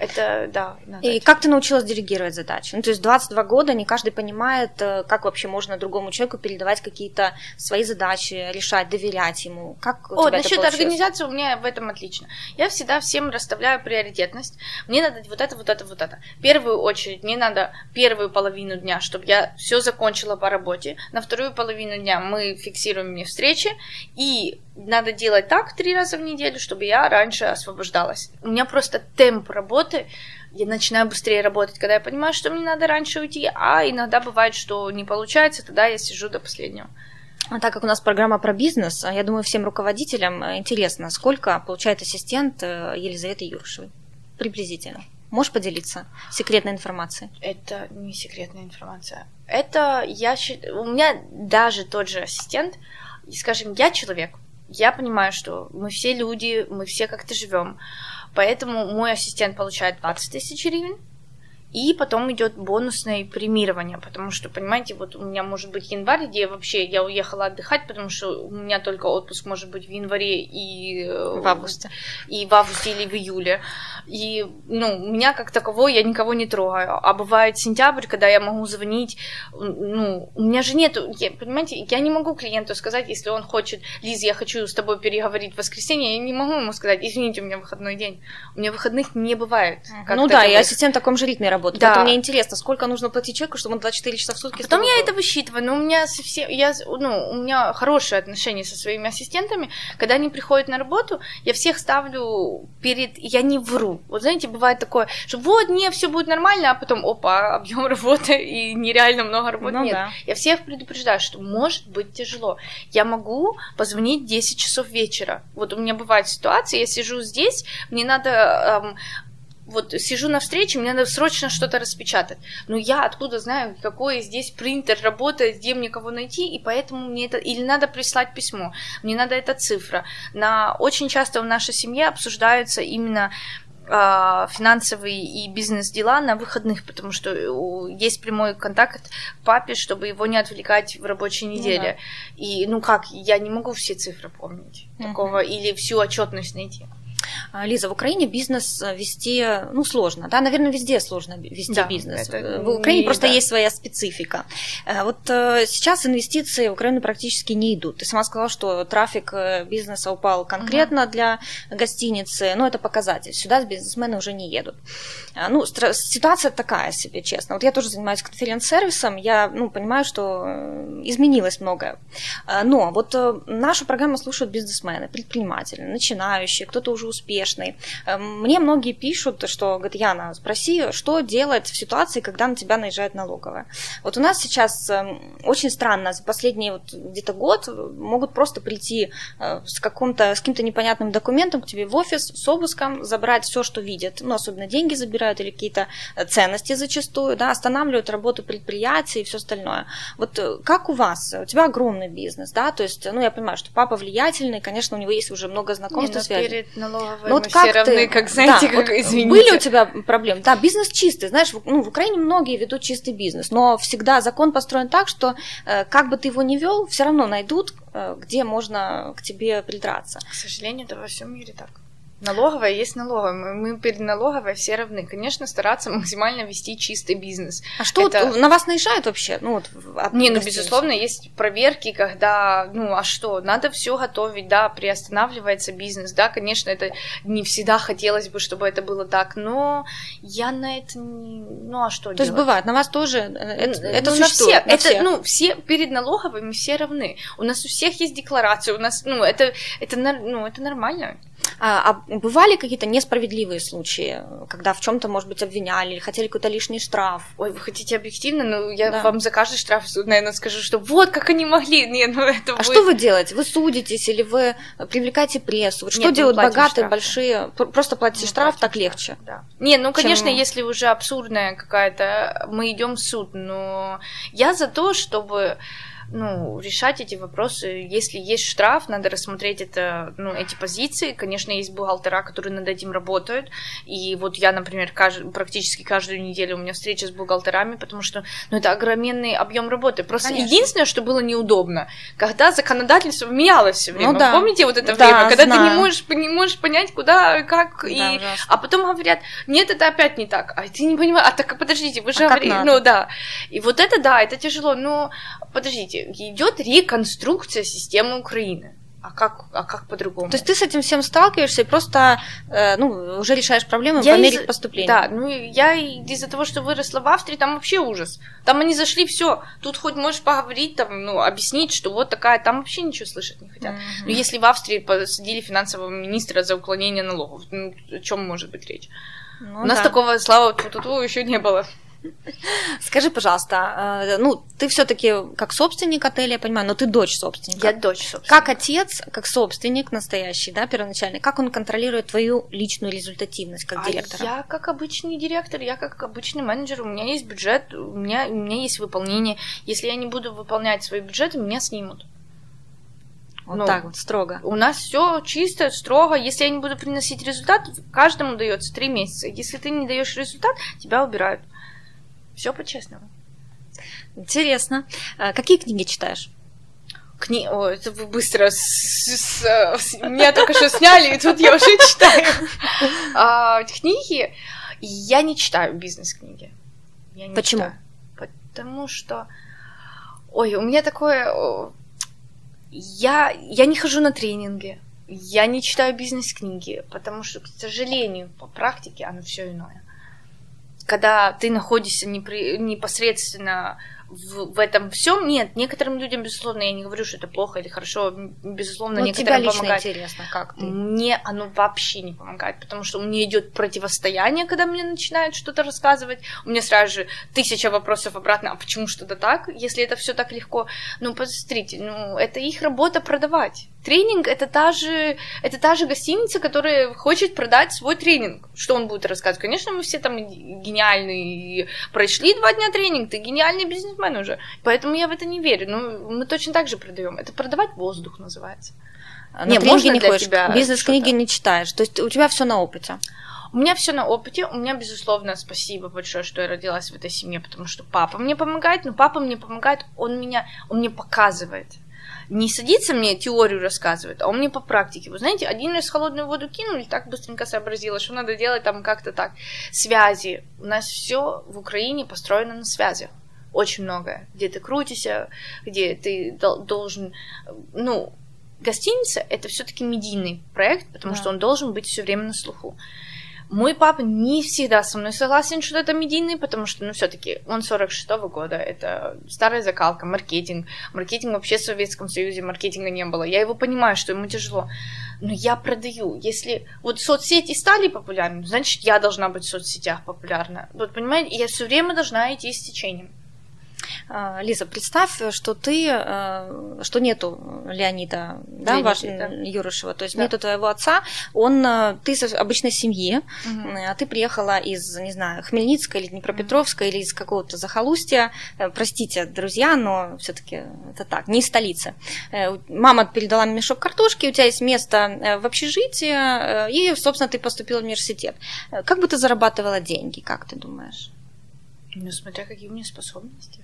Это, да. Надо и как ты научилась делегировать задачи? Ну, то есть 22 года, не каждый понимает, э, как вообще можно другому человеку передавать какие-то свои задачи, решать, доверять ему. Как у О, тебя насчет это организации у меня в этом отлично. Я всегда всем расставляю приоритетность. Мне надо вот это, вот это, вот это. В первую очередь мне надо первую половину дня, чтобы я все закончила по работе. На вторую половину дня мы фиксируем мне встречи. И надо делать так три раза в неделю, чтобы я раньше освобождалась. У меня просто темп работы, я начинаю быстрее работать, когда я понимаю, что мне надо раньше уйти, а иногда бывает, что не получается, тогда я сижу до последнего. А так как у нас программа про бизнес, я думаю, всем руководителям э, интересно, сколько получает ассистент э, Елизаветы Юршевой? Приблизительно. Можешь поделиться секретной информацией? Это не секретная информация. Это я считаю... У меня даже тот же ассистент, скажем, я человек, я понимаю, что мы все люди, мы все как-то живем. Поэтому мой ассистент получает 20 тысяч гривен, и потом идет бонусное премирование, потому что, понимаете, вот у меня может быть январь, где вообще я уехала отдыхать, потому что у меня только отпуск может быть в январе и в августе. И в августе или в июле. И, ну, меня как такового я никого не трогаю. А бывает сентябрь, когда я могу звонить, ну, у меня же нет, я, понимаете, я не могу клиенту сказать, если он хочет, Лиз, я хочу с тобой переговорить в воскресенье, я не могу ему сказать, извините, у меня выходной день. У меня выходных не бывает. Ну да, и ассистент в таком же ритме работает работать. Да. Поэтому мне интересно, сколько нужно платить человеку, чтобы он 24 часа в сутки... А потом я это высчитываю, но у меня совсем... Я, ну, у меня хорошие отношения со своими ассистентами. Когда они приходят на работу, я всех ставлю перед... Я не вру. Вот знаете, бывает такое, что вот, не, все будет нормально, а потом, опа, объем работы и нереально много работы. Ну, Нет, да. я всех предупреждаю, что может быть тяжело. Я могу позвонить 10 часов вечера. Вот у меня бывает ситуация, я сижу здесь, мне надо эм, вот сижу на встрече, мне надо срочно что-то распечатать. Но я откуда знаю, какой здесь принтер работает, где мне кого найти, и поэтому мне это... Или надо прислать письмо, мне надо эта цифра. На... Очень часто в нашей семье обсуждаются именно а, финансовые и бизнес-дела на выходных, потому что есть прямой контакт к папе, чтобы его не отвлекать в рабочей неделе. Ну, да. И ну как, я не могу все цифры помнить uh-huh. такого или всю отчетность найти. А, Лиза, в Украине бизнес э, вести, ну, сложно, да, наверное, везде сложно вести да, бизнес. В Украине не, просто да. есть своя специфика. Э, вот э, сейчас инвестиции в Украину практически не идут. Ты сама сказала, что трафик бизнеса упал конкретно угу. для гостиницы, но это показатель. Сюда бизнесмены уже не едут. Ну, ситуация такая себе, честно. Вот я тоже занимаюсь конференц-сервисом, я, ну, понимаю, что изменилось многое. Но вот нашу программу слушают бизнесмены, предприниматели, начинающие, кто-то уже успешный. Эм, мне многие пишут, что, говорят, Яна, спроси, что делать в ситуации, когда на тебя наезжает налоговая. Вот у нас сейчас эм, очень странно, за последний вот где-то год могут просто прийти э, с, каким-то, с каким-то непонятным документом к тебе в офис с обыском, забрать все, что видят, ну, особенно деньги забирают или какие-то э, ценности зачастую, да, останавливают работу предприятий и все остальное. Вот э, как у вас? У тебя огромный бизнес, да, то есть, ну, я понимаю, что папа влиятельный, конечно, у него есть уже много знакомств и связей. перед налоговой ну, вот мы как все равны, ты... как, знаете, да, как, вот извините. Были у тебя проблемы? Да, бизнес чистый, знаешь, в, ну, в Украине многие ведут чистый бизнес, но всегда закон построен так, что э, как бы ты его ни вел, все равно найдут, э, где можно к тебе придраться. К сожалению, это во всем мире так. Налоговая есть налоговая. Мы перед налоговой все равны. Конечно, стараться максимально вести чистый бизнес. А что это... вот на вас наезжают вообще? Ну, вот, от Не, ну, безусловно, есть проверки, когда, ну, а что, надо все готовить, да, приостанавливается бизнес, да, конечно, это не всегда хотелось бы, чтобы это было так, но я на это не... Ну, а что То делать? есть бывает, на вас тоже это, это ну, существует? На все, на это, ну, все перед налоговой мы все равны. У нас у всех есть декларации, у нас, ну, это, это, ну, это нормально. А, а бывали какие-то несправедливые случаи, когда в чем-то, может быть, обвиняли или хотели какой-то лишний штраф? Ой, вы хотите объективно? Ну, я да. вам за каждый штраф, наверное, скажу, что вот как они могли. Нет, ну это А будет... что вы делаете? Вы судитесь или вы привлекаете прессу? Вот что Нет, делают богатые, штраф. большие? Просто платите штраф, так легче. Да. Не, ну, конечно, чем... если уже абсурдная какая-то, мы идем в суд, но я за то, чтобы ну, решать эти вопросы. Если есть штраф, надо рассмотреть это, ну, эти позиции. Конечно, есть бухгалтера, которые над этим работают. И вот я, например, кажд... практически каждую неделю у меня встреча с бухгалтерами, потому что ну, это огроменный объем работы. Просто Конечно. единственное, что было неудобно, когда законодательство менялось все время. Ну, да. Помните вот это да, время, когда знаю. ты не можешь, не можешь понять, куда, как, да, и... а потом говорят, нет, это опять не так. А ты не понимаешь, а так подождите, вы же а говорили, ну да. И вот это да, это тяжело, но подождите, идет реконструкция системы Украины. А как, а как по-другому? То есть ты с этим всем сталкиваешься и просто э, ну, уже решаешь проблемы я по мере из... поступления. Да, ну я из-за того, что выросла в Австрии, там вообще ужас. Там они зашли, все. Тут хоть можешь поговорить, там, ну, объяснить, что вот такая, там вообще ничего слышать не хотят. Mm-hmm. Но если в Австрии посадили финансового министра за уклонение налогов, ну, о чем может быть речь? Ну, У нас да. такого, слава тьфу еще не было. Скажи, пожалуйста, э, ну, ты все-таки как собственник отеля, я понимаю, но ты дочь собственника. Я дочь собственника. Как отец, как собственник настоящий, да, первоначальный, как он контролирует твою личную результативность как а директора? Я как обычный директор, я как обычный менеджер, у меня есть бюджет, у меня, у меня есть выполнение. Если я не буду выполнять свои бюджеты, меня снимут. Вот ну, так вот, строго. У нас все чисто, строго. Если я не буду приносить результат, каждому дается три месяца. Если ты не даешь результат, тебя убирают. Все по-честному. Интересно. А какие книги читаешь? Кни... О, это вы быстро... С... С... С... Меня только что сняли, и тут я уже читаю. А, книги... Я не читаю бизнес-книги. Я не Почему? Читаю. Потому что... Ой, у меня такое... Я, я не хожу на тренинги. Я не читаю бизнес-книги, потому что, к сожалению, по практике оно все иное. Когда ты находишься непри... непосредственно в, в этом всем нет. Некоторым людям, безусловно, я не говорю, что это плохо или хорошо, безусловно, ну, некоторым тебя лично помогает. интересно, как ты? Мне оно вообще не помогает, потому что у меня идет противостояние, когда мне начинают что-то рассказывать. У меня сразу же тысяча вопросов обратно, а почему что-то так, если это все так легко? Ну, посмотрите, ну, это их работа продавать. Тренинг это та же, это та же гостиница, которая хочет продать свой тренинг. Что он будет рассказывать? Конечно, мы все там гениальные, прошли два дня тренинг, ты гениальный бизнесмен уже. Поэтому я в это не верю. Ну, мы точно так же продаем. Это продавать воздух называется. А не, можно не хочешь, бизнес-книги не читаешь. То есть у тебя все на опыте. У меня все на опыте. У меня, безусловно, спасибо большое, что я родилась в этой семье, потому что папа мне помогает, но папа мне помогает, он меня, он мне показывает не садится мне теорию рассказывает, а он мне по практике. Вы знаете, один раз холодную воду кинули, так быстренько сообразила, что надо делать там как-то так. Связи. У нас все в Украине построено на связях. Очень многое. Где ты крутишься, где ты должен... Ну, гостиница это все-таки медийный проект, потому да. что он должен быть все время на слуху. Мой папа не всегда со мной согласен, что это медийный, потому что, ну, все-таки он 46-го года, это старая закалка, маркетинг. Маркетинг вообще в Советском Союзе, маркетинга не было. Я его понимаю, что ему тяжело. Но я продаю. Если вот соцсети стали популярными, значит, я должна быть в соцсетях популярна. Вот, понимаете, я все время должна идти с течением. А, Лиза, представь, что ты, э, что нету Леонида, да, Леонид, ваш, да. Юрышева, то есть да. нету твоего отца, он, э, ты из обычной семьи, угу. а ты приехала из, не знаю, Хмельницка или Днепропетровска угу. или из какого-то захолустья, простите, друзья, но все-таки это так, не из столицы. Мама передала мешок картошки, у тебя есть место в общежитии, и, собственно, ты поступила в университет. Как бы ты зарабатывала деньги, как ты думаешь? Ну, смотря какие у меня способности.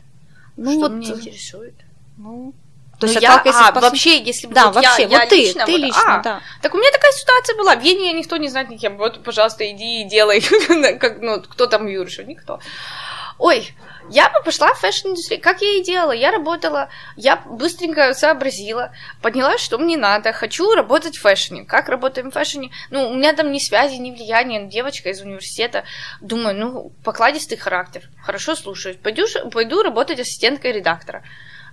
Ну, что вот, меня интересует. Ну, то ну, есть, я, так, если а, спос... вообще, если бы да, вот вообще, я, вот я ты, лично, ты вот, лично, а, да. Так у меня такая ситуация была. В Вене никто не знает никем. Вот, пожалуйста, иди и делай. как, ну, кто там Юрша? Никто. Ой, я бы пошла в fashion-индустрию, как я и делала. Я работала, я быстренько сообразила, поняла, что мне надо. Хочу работать в fashion е. Как работаем в fashion е? Ну, у меня там ни связи, ни влияния. Девочка из университета. Думаю, ну, покладистый характер. Хорошо слушаюсь. Пойду, пойду работать ассистенткой редактора.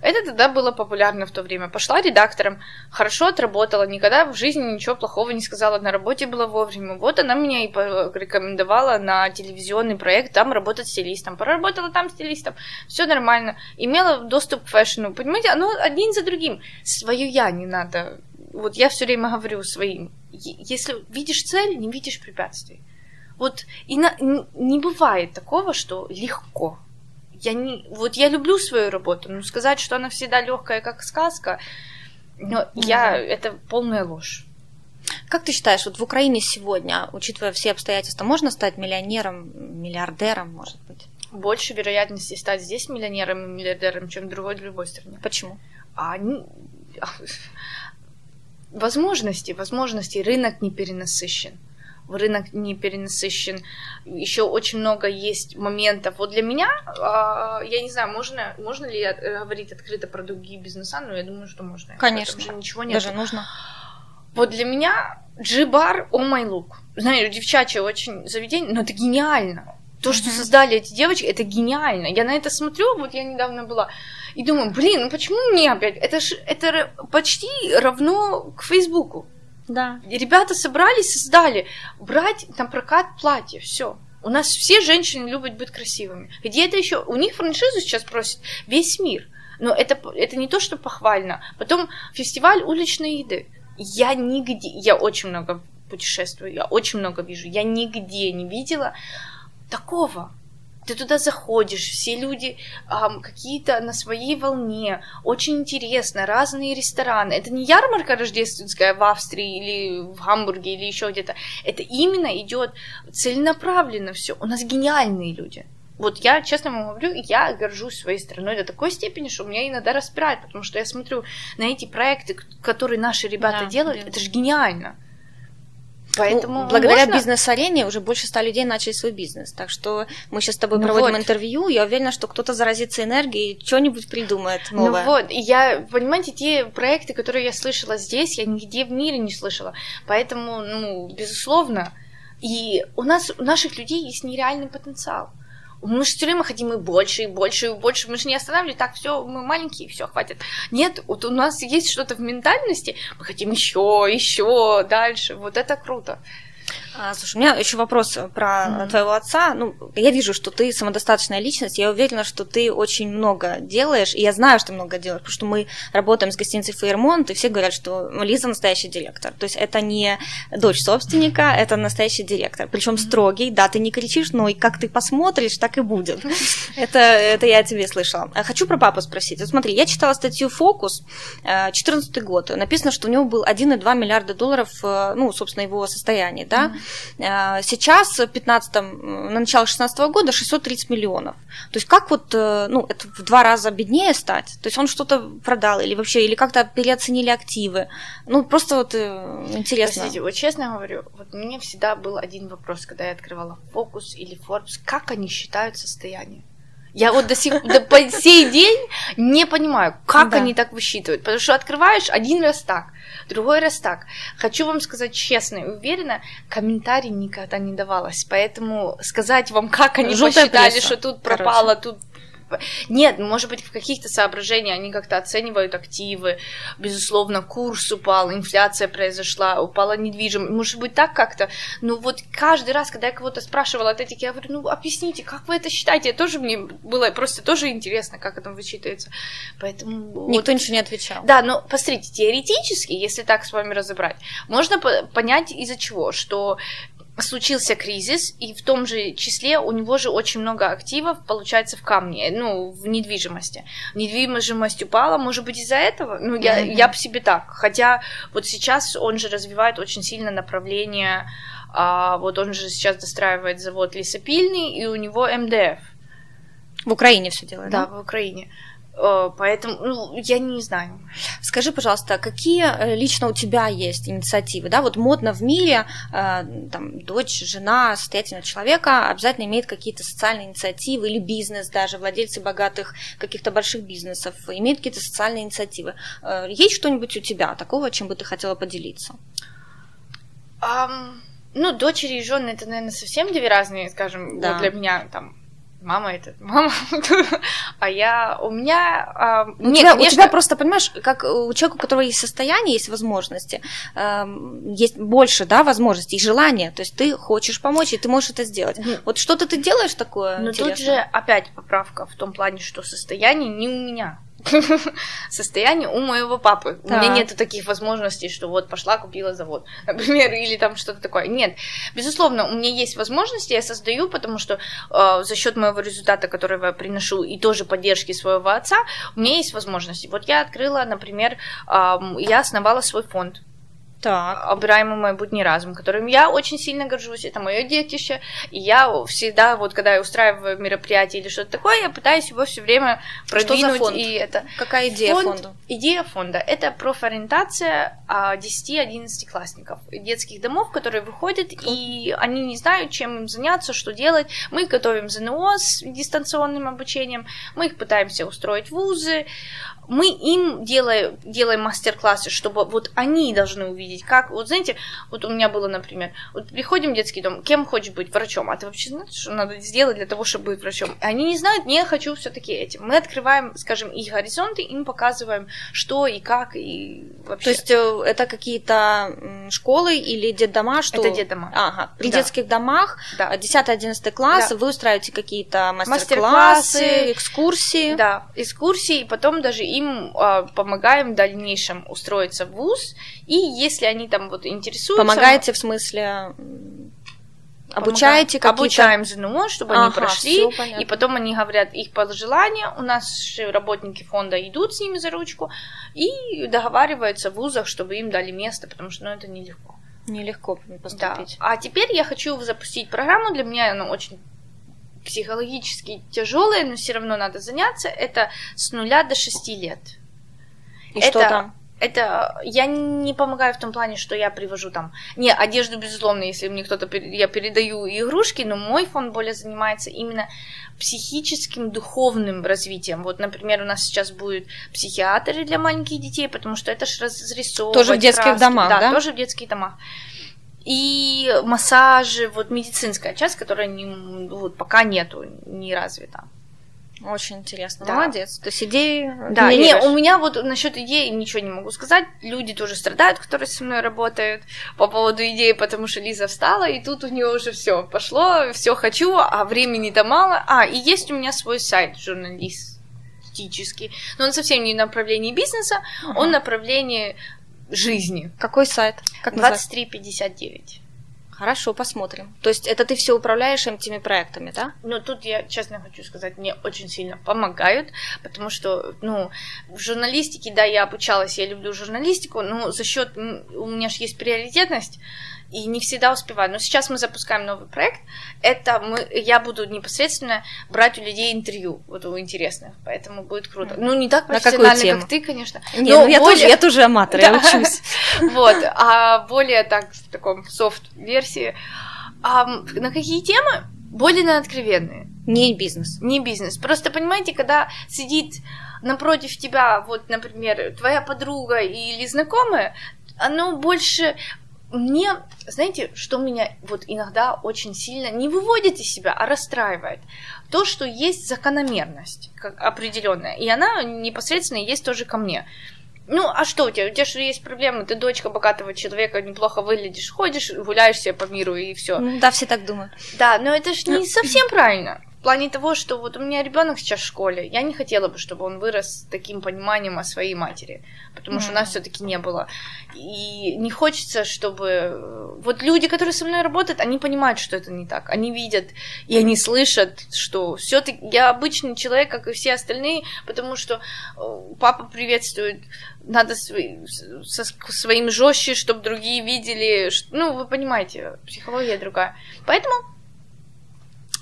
Это тогда было популярно в то время. Пошла редактором, хорошо отработала, никогда в жизни ничего плохого не сказала, на работе была вовремя. Вот она меня и порекомендовала на телевизионный проект там работать стилистом. Поработала там стилистом, все нормально. Имела доступ к фэшну. Понимаете, оно один за другим. Свое я не надо. Вот я все время говорю своим. Если видишь цель, не видишь препятствий. Вот и на, не бывает такого, что легко я не, вот я люблю свою работу, но сказать, что она всегда легкая, как сказка, но я это полная ложь. Как ты считаешь, вот в Украине сегодня, учитывая все обстоятельства, можно стать миллионером, миллиардером, может быть? Больше вероятности стать здесь миллионером и миллиардером, чем в другой в любой стране. Почему? А они... Возможности, возможности, рынок не перенасыщен рынок не перенасыщен, еще очень много есть моментов. Вот для меня, а, я не знаю, можно, можно ли говорить открыто про другие бизнеса, но я думаю, что можно. Конечно. Же ничего нет. Даже нужно. Вот для меня G-бар, о май лук. Знаешь, девчачье очень заведение, но это гениально. То, что mm-hmm. создали эти девочки, это гениально. Я на это смотрю, вот я недавно была, и думаю, блин, ну почему мне опять? Это ж это почти равно к Фейсбуку. Да. И ребята собрались, создали брать на прокат платье, все. У нас все женщины любят быть красивыми. Где это еще? У них франшизу сейчас просит весь мир. Но это, это не то, что похвально. Потом фестиваль уличной еды. Я нигде, я очень много путешествую, я очень много вижу. Я нигде не видела такого. Ты туда заходишь, все люди эм, какие-то на своей волне, очень интересно, разные рестораны. Это не ярмарка рождественская в Австрии или в Гамбурге или еще где-то. Это именно идет целенаправленно все. У нас гениальные люди. Вот я, честно вам говорю, я горжусь своей страной до такой степени, что меня иногда распирает, потому что я смотрю на эти проекты, которые наши ребята да, делают, да. это же гениально. Поэтому ну, благодаря можно... бизнес-арене уже больше ста людей начали свой бизнес. Так что мы сейчас с тобой ну проводим вот. интервью. Я уверена, что кто-то заразится энергией и что-нибудь придумает ну новое. Ну вот, и я, понимаете, те проекты, которые я слышала здесь, я нигде в мире не слышала. Поэтому, ну, безусловно, и у нас, у наших людей есть нереальный потенциал. Мы же все время хотим и больше, и больше, и больше. Мы же не останавливаем, так, все, мы маленькие, все, хватит. Нет, вот у нас есть что-то в ментальности, мы хотим еще, еще, дальше. Вот это круто. А, слушай, у меня еще вопрос про mm-hmm. твоего отца. Ну, я вижу, что ты самодостаточная личность. Я уверена, что ты очень много делаешь. И я знаю, что ты много делаешь, потому что мы работаем с гостиницей Фейермонт, и все говорят, что Лиза настоящий директор. То есть это не дочь собственника, mm-hmm. это настоящий директор. Причем mm-hmm. строгий, да, ты не кричишь, но и как ты посмотришь, так и будет. Это, это я тебе слышала. А хочу про папу спросить. Вот смотри, я читала статью «Фокус», 14 год. Написано, что у него был 1,2 миллиарда долларов, э, ну, собственно, его состояние, да? Э, сейчас, в 15 на начало 16 года 630 миллионов. То есть как вот, э, ну, это в два раза беднее стать? То есть он что-то продал или вообще, или как-то переоценили активы? Ну, просто вот э, интересно. Простите, вот честно говорю, вот мне всегда был один вопрос, когда я открывала Focus или Forbes, как они считают состояние? Я вот до сих до, по сей день не понимаю, как да. они так высчитывают. Потому что открываешь один раз так, другой раз так. Хочу вам сказать честно и уверенно, комментарий никогда не давалось. Поэтому сказать вам, как они Желтая посчитали, пресса. что тут пропало, Короче. тут нет, может быть, в каких-то соображениях они как-то оценивают активы, безусловно, курс упал, инфляция произошла, упала недвижимость, может быть, так как-то, но вот каждый раз, когда я кого-то спрашивала от этих, я говорю, ну, объясните, как вы это считаете, это тоже мне было просто тоже интересно, как это вычитывается, поэтому... Никто вот... ничего не отвечал. Да, но, посмотрите, теоретически, если так с вами разобрать, можно понять из-за чего, что случился кризис, и в том же числе у него же очень много активов, получается, в камне, ну, в недвижимости. Недвижимость упала, может быть, из-за этого? Ну, я, mm-hmm. я по себе так. Хотя вот сейчас он же развивает очень сильно направление, а, вот он же сейчас достраивает завод лесопильный, и у него МДФ. В Украине все делает, да? Да, в Украине. Э, поэтому, ну, я не знаю. Скажи, пожалуйста, какие э, лично у тебя есть инициативы? Да, вот модно в мире, э, там, дочь, жена состоятельного человека обязательно имеет какие-то социальные инициативы или бизнес даже, владельцы богатых каких-то больших бизнесов имеют какие-то социальные инициативы. Есть что-нибудь у тебя такого, чем бы ты хотела поделиться? Um, ну, дочери и жены это, наверное, совсем две разные, скажем, да. вот для меня там мама это мама, а я у меня а, у, нет, тебя, конечно... у тебя просто понимаешь, как у человека, у которого есть состояние, есть возможности, э, есть больше, да, возможностей желания, то есть ты хочешь помочь и ты можешь это сделать. Mm. Вот что-то ты делаешь такое? Но тут же опять поправка в том плане, что состояние не у меня. состояние у моего папы. Так. У меня нет таких возможностей, что вот пошла, купила завод, например, или там что-то такое. Нет. Безусловно, у меня есть возможности, я создаю, потому что э, за счет моего результата, который я приношу, и тоже поддержки своего отца, у меня есть возможности. Вот я открыла, например, э, я основала свой фонд так. обираемый мой будний разум, которым я очень сильно горжусь, это мое детище, и я всегда, вот когда я устраиваю мероприятие или что-то такое, я пытаюсь его все время продвинуть. Что за фонд? И это... Какая идея фонд, фонда? Идея фонда – это профориентация 10-11 классников детских домов, которые выходят, Круто. и они не знают, чем им заняться, что делать. Мы готовим ЗНО с дистанционным обучением, мы их пытаемся устроить в вузы, мы им делаем, делаем мастер-классы, чтобы вот они должны увидеть, как, вот знаете, вот у меня было, например, вот приходим в детский дом, кем хочешь быть, врачом, а ты вообще знаешь, что надо сделать для того, чтобы быть врачом? Они не знают, не хочу все-таки этим. Мы открываем, скажем, их горизонты, им показываем, что и как, и вообще. То есть э, это какие-то школы или детдома, что... Это детдома. Ага, при да. детских домах, да. 10-11 класс, да. вы устраиваете какие-то мастер-классы, мастер экскурсии. Да, экскурсии, и потом даже им э, помогаем в дальнейшем устроиться в ВУЗ, и если они там вот интересуются... Помогаете в смысле... Обучаете какие-то... Обучаем ЗНО, чтобы ага, они прошли, и потом они говорят их пожелания, у нас работники фонда идут с ними за ручку и договариваются в вузах, чтобы им дали место, потому что ну, это нелегко. Нелегко поступить. Да. А теперь я хочу запустить программу, для меня она очень психологически тяжелая, но все равно надо заняться. Это с нуля до шести лет. И это, что там? Это я не помогаю в том плане, что я привожу там. Не, одежду, безусловно, если мне кто-то я передаю игрушки, но мой фонд более занимается именно психическим, духовным развитием. Вот, например, у нас сейчас будет психиатры для маленьких детей, потому что это же разрисовывать Тоже в детских краски. домах, да? Да, тоже в детских домах. И массажи, вот медицинская часть, которая не, вот, пока нету, не развита. Очень интересно. Да. Молодец. То есть идеи. Да, не, не, у меня вот насчет идеи ничего не могу сказать. Люди тоже страдают, которые со мной работают по поводу идеи, потому что Лиза встала, и тут у нее уже все пошло, все хочу, а времени-то мало. А, и есть у меня свой сайт журналистический, но он совсем не в направлении бизнеса, uh-huh. он в направлении жизни. Какой сайт? Как 2359. Хорошо, посмотрим. То есть это ты все управляешь этими проектами, да? Ну, тут я честно хочу сказать, мне очень сильно помогают, потому что, ну, в журналистике, да, я обучалась, я люблю журналистику, но за счет у меня же есть приоритетность, и не всегда успеваю. Но сейчас мы запускаем новый проект. Это мы, я буду непосредственно брать у людей интервью, вот у интересных, поэтому будет круто. Ну, не так профессионально, как ты, конечно. Не, но ну, я, более... тоже, я тоже аматор, я учусь. Вот, а более так, в таком софт-версии. А на какие темы? Более на откровенные. Не бизнес. Не бизнес. Просто понимаете, когда сидит напротив тебя, вот, например, твоя подруга или знакомая, оно больше мне, знаете, что меня вот иногда очень сильно не выводит из себя, а расстраивает? То, что есть закономерность как определенная, и она непосредственно есть тоже ко мне. Ну, а что у тебя? У тебя же есть проблемы, ты дочка богатого человека, неплохо выглядишь, ходишь, гуляешь себе по миру и все. Ну, да, все так думают. Да, но это же не совсем правильно плане того, что вот у меня ребенок сейчас в школе, я не хотела бы, чтобы он вырос с таким пониманием о своей матери, потому mm-hmm. что у нас все-таки не было. И не хочется, чтобы вот люди, которые со мной работают, они понимают, что это не так, они видят и они слышат, что все-таки я обычный человек, как и все остальные, потому что э, папа приветствует, надо со своим жестче, чтобы другие видели, ну вы понимаете, психология другая, поэтому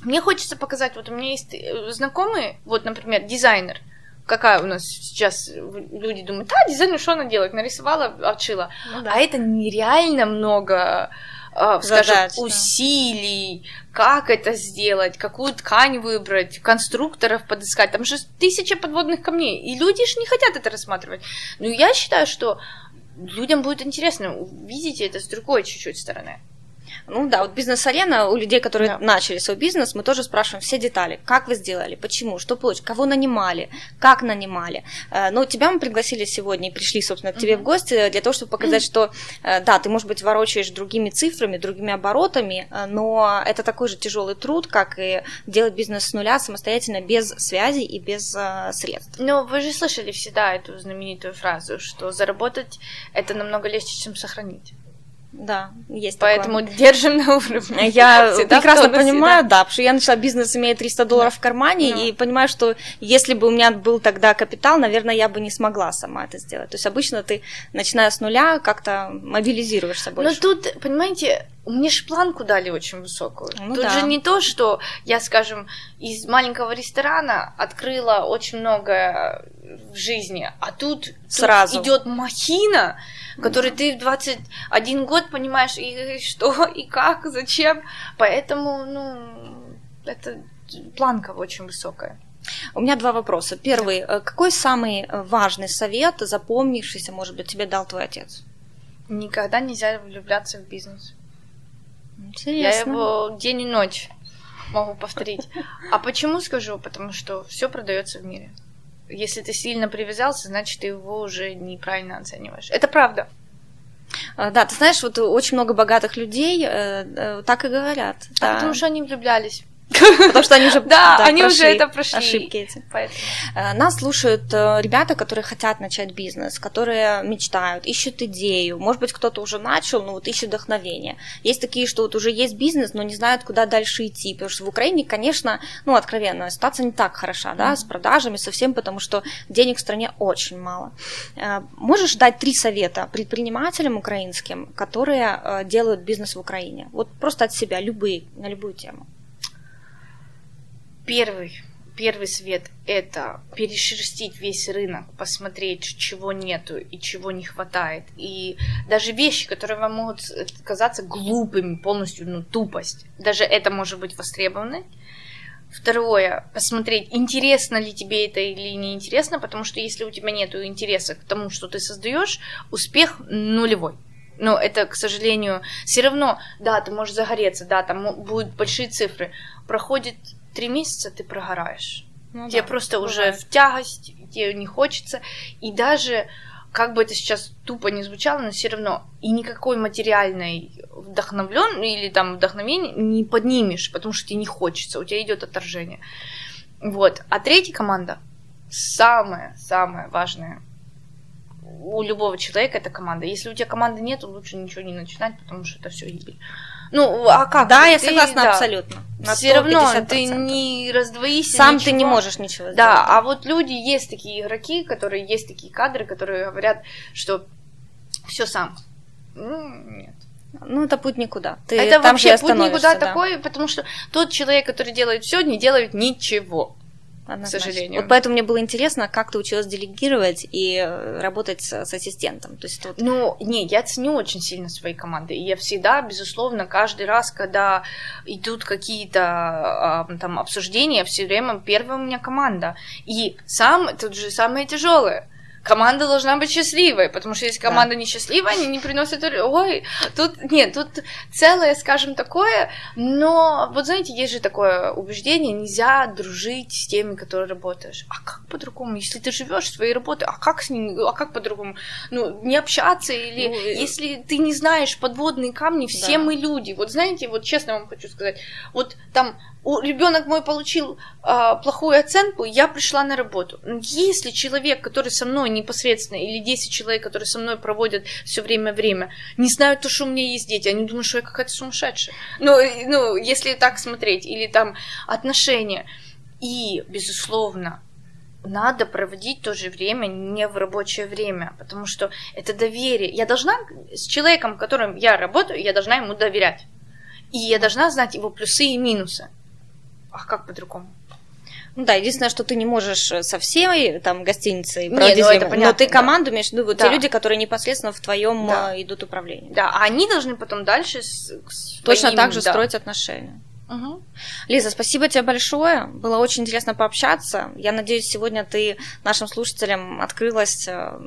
мне хочется показать, вот у меня есть э, знакомые, вот, например, дизайнер, какая у нас сейчас люди думают, а, дизайнер, что она делает? Нарисовала, отшила. Ну, да. А это нереально много э, скажем, Задач, усилий, как это сделать, какую ткань выбрать, конструкторов подыскать. Там же тысяча подводных камней. И люди же не хотят это рассматривать. Но я считаю, что людям будет интересно увидеть это с другой чуть-чуть стороны. Ну да, вот бизнес-арена у людей, которые да. начали свой бизнес, мы тоже спрашиваем все детали. Как вы сделали, почему, что получилось, кого нанимали, как нанимали. Э, Но ну, тебя мы пригласили сегодня и пришли, собственно, к тебе mm-hmm. в гости для того, чтобы показать, что э, да, ты, может быть, ворочаешь другими цифрами, другими оборотами, э, но это такой же тяжелый труд, как и делать бизнес с нуля самостоятельно, без связи и без средств. Ну, вы же слышали всегда эту знаменитую фразу, что заработать это намного легче, чем сохранить. Да, есть Поэтому такое. держим на уровне. Я Всегда прекрасно понимаю, да, потому что я начала бизнес, имея 300 долларов да. в кармане, да. и понимаю, что если бы у меня был тогда капитал, наверное, я бы не смогла сама это сделать. То есть обычно ты, начиная с нуля, как-то мобилизируешься больше. Но тут, понимаете, мне же планку дали очень высокую. Ну, Тут да. же не то, что я, скажем, из маленького ресторана открыла очень много в жизни, а тут, Сразу. тут идет махина, который да. ты в 21 год понимаешь, и что, и как, зачем. Поэтому, ну, это планка очень высокая. У меня два вопроса. Первый. Э, какой самый важный совет, запомнившийся, может быть, тебе дал твой отец? Никогда нельзя влюбляться в бизнес. Интересно. Я его день и ночь могу повторить. А почему скажу? Потому что все продается в мире. Если ты сильно привязался, значит, ты его уже неправильно оцениваешь. Это правда. А, да, ты знаешь, вот очень много богатых людей э, э, так и говорят. А да. потому что они влюблялись. Потому что они уже, да, да, они уже это прошли. Ошибки эти. Поэтому. Э, нас слушают э, ребята, которые хотят начать бизнес, которые мечтают, ищут идею. Может быть, кто-то уже начал, но вот ищет вдохновение. Есть такие, что вот уже есть бизнес, но не знают, куда дальше идти. Потому что в Украине, конечно, ну, откровенно, ситуация не так хороша, да, mm-hmm. с продажами совсем, потому что денег в стране очень мало. Э, можешь дать три совета предпринимателям украинским, которые делают бизнес в Украине? Вот просто от себя, любые, на любую тему. Первый, первый свет – это перешерстить весь рынок, посмотреть, чего нету и чего не хватает. И даже вещи, которые вам могут казаться глупыми, полностью ну, тупость, даже это может быть востребовано. Второе, посмотреть, интересно ли тебе это или не интересно, потому что если у тебя нет интереса к тому, что ты создаешь, успех нулевой. Но это, к сожалению, все равно, да, ты можешь загореться, да, там будут большие цифры. Проходит три месяца, ты прогораешь. Ну, тебе да, просто бывает. уже в тягость, тебе не хочется. И даже, как бы это сейчас тупо не звучало, но все равно и никакой материальной вдохновлен или там вдохновение не поднимешь, потому что тебе не хочется, у тебя идет отторжение. Вот. А третья команда самая-самая важная у любого человека это команда. Если у тебя команды нет, лучше ничего не начинать, потому что это все гибель. Ну, а как? Да, я согласна да. абсолютно. Все равно ты не раздвоишься. Сам ничего. ты не можешь ничего сделать. Да, а вот люди, есть такие игроки, которые есть такие кадры, которые говорят, что все сам. Ну, нет. Ну, это путь никуда. Ты это там вообще путь никуда да. такой, потому что тот человек, который делает все, не делает ничего. Однозначно. к сожалению. Вот поэтому мне было интересно, как ты училась делегировать и э, работать с, с ассистентом. То есть вот... Ну, не, я ценю очень сильно свои команды. И я всегда, безусловно, каждый раз, когда идут какие-то там обсуждения, все время первая у меня команда. И сам, тут же самое тяжелое команда должна быть счастливой, потому что если команда да. несчастливая, они не приносят... Ой, тут... Нет, тут целое, скажем, такое, но вот знаете, есть же такое убеждение, нельзя дружить с теми, которые работаешь. А как по-другому? Если ты живешь своей работой, а как с ними, а как по-другому? Ну, не общаться или... Ну, если ты не знаешь подводные камни, все да. мы люди. Вот знаете, вот честно вам хочу сказать, вот там ребенок мой получил а, плохую оценку, я пришла на работу. Если человек, который со мной непосредственно, или 10 человек, которые со мной проводят все время время, не знают то, что у меня есть дети, они думают, что я какая-то сумасшедшая. Ну, ну, если так смотреть, или там отношения. И, безусловно, надо проводить то же время не в рабочее время, потому что это доверие. Я должна с человеком, которым я работаю, я должна ему доверять. И я должна знать его плюсы и минусы. А как по-другому? Ну да, единственное, что ты не можешь со всей там гостиницей проводить Нет, ну, это понятно, но ты команду да. имеешь в виду, вот да. те люди, которые непосредственно в твоем да. Э, идут управлению. Да, а они должны потом дальше с, с точно своим, так же да. строить отношения. Угу. Лиза, спасибо тебе большое. Было очень интересно пообщаться. Я надеюсь, сегодня ты нашим слушателям открылась э,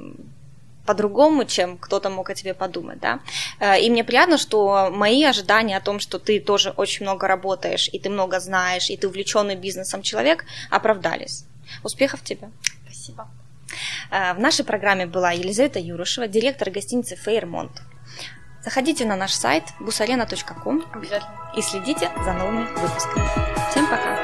по-другому, чем кто-то мог о тебе подумать, да. Э, и мне приятно, что мои ожидания о том, что ты тоже очень много работаешь, и ты много знаешь, и ты увлеченный бизнесом человек, оправдались. Успехов тебе. Спасибо. Э, в нашей программе была Елизавета Юрушева, директор гостиницы Фейермонт. Заходите на наш сайт busarena.com и следите за новыми выпусками. Всем пока!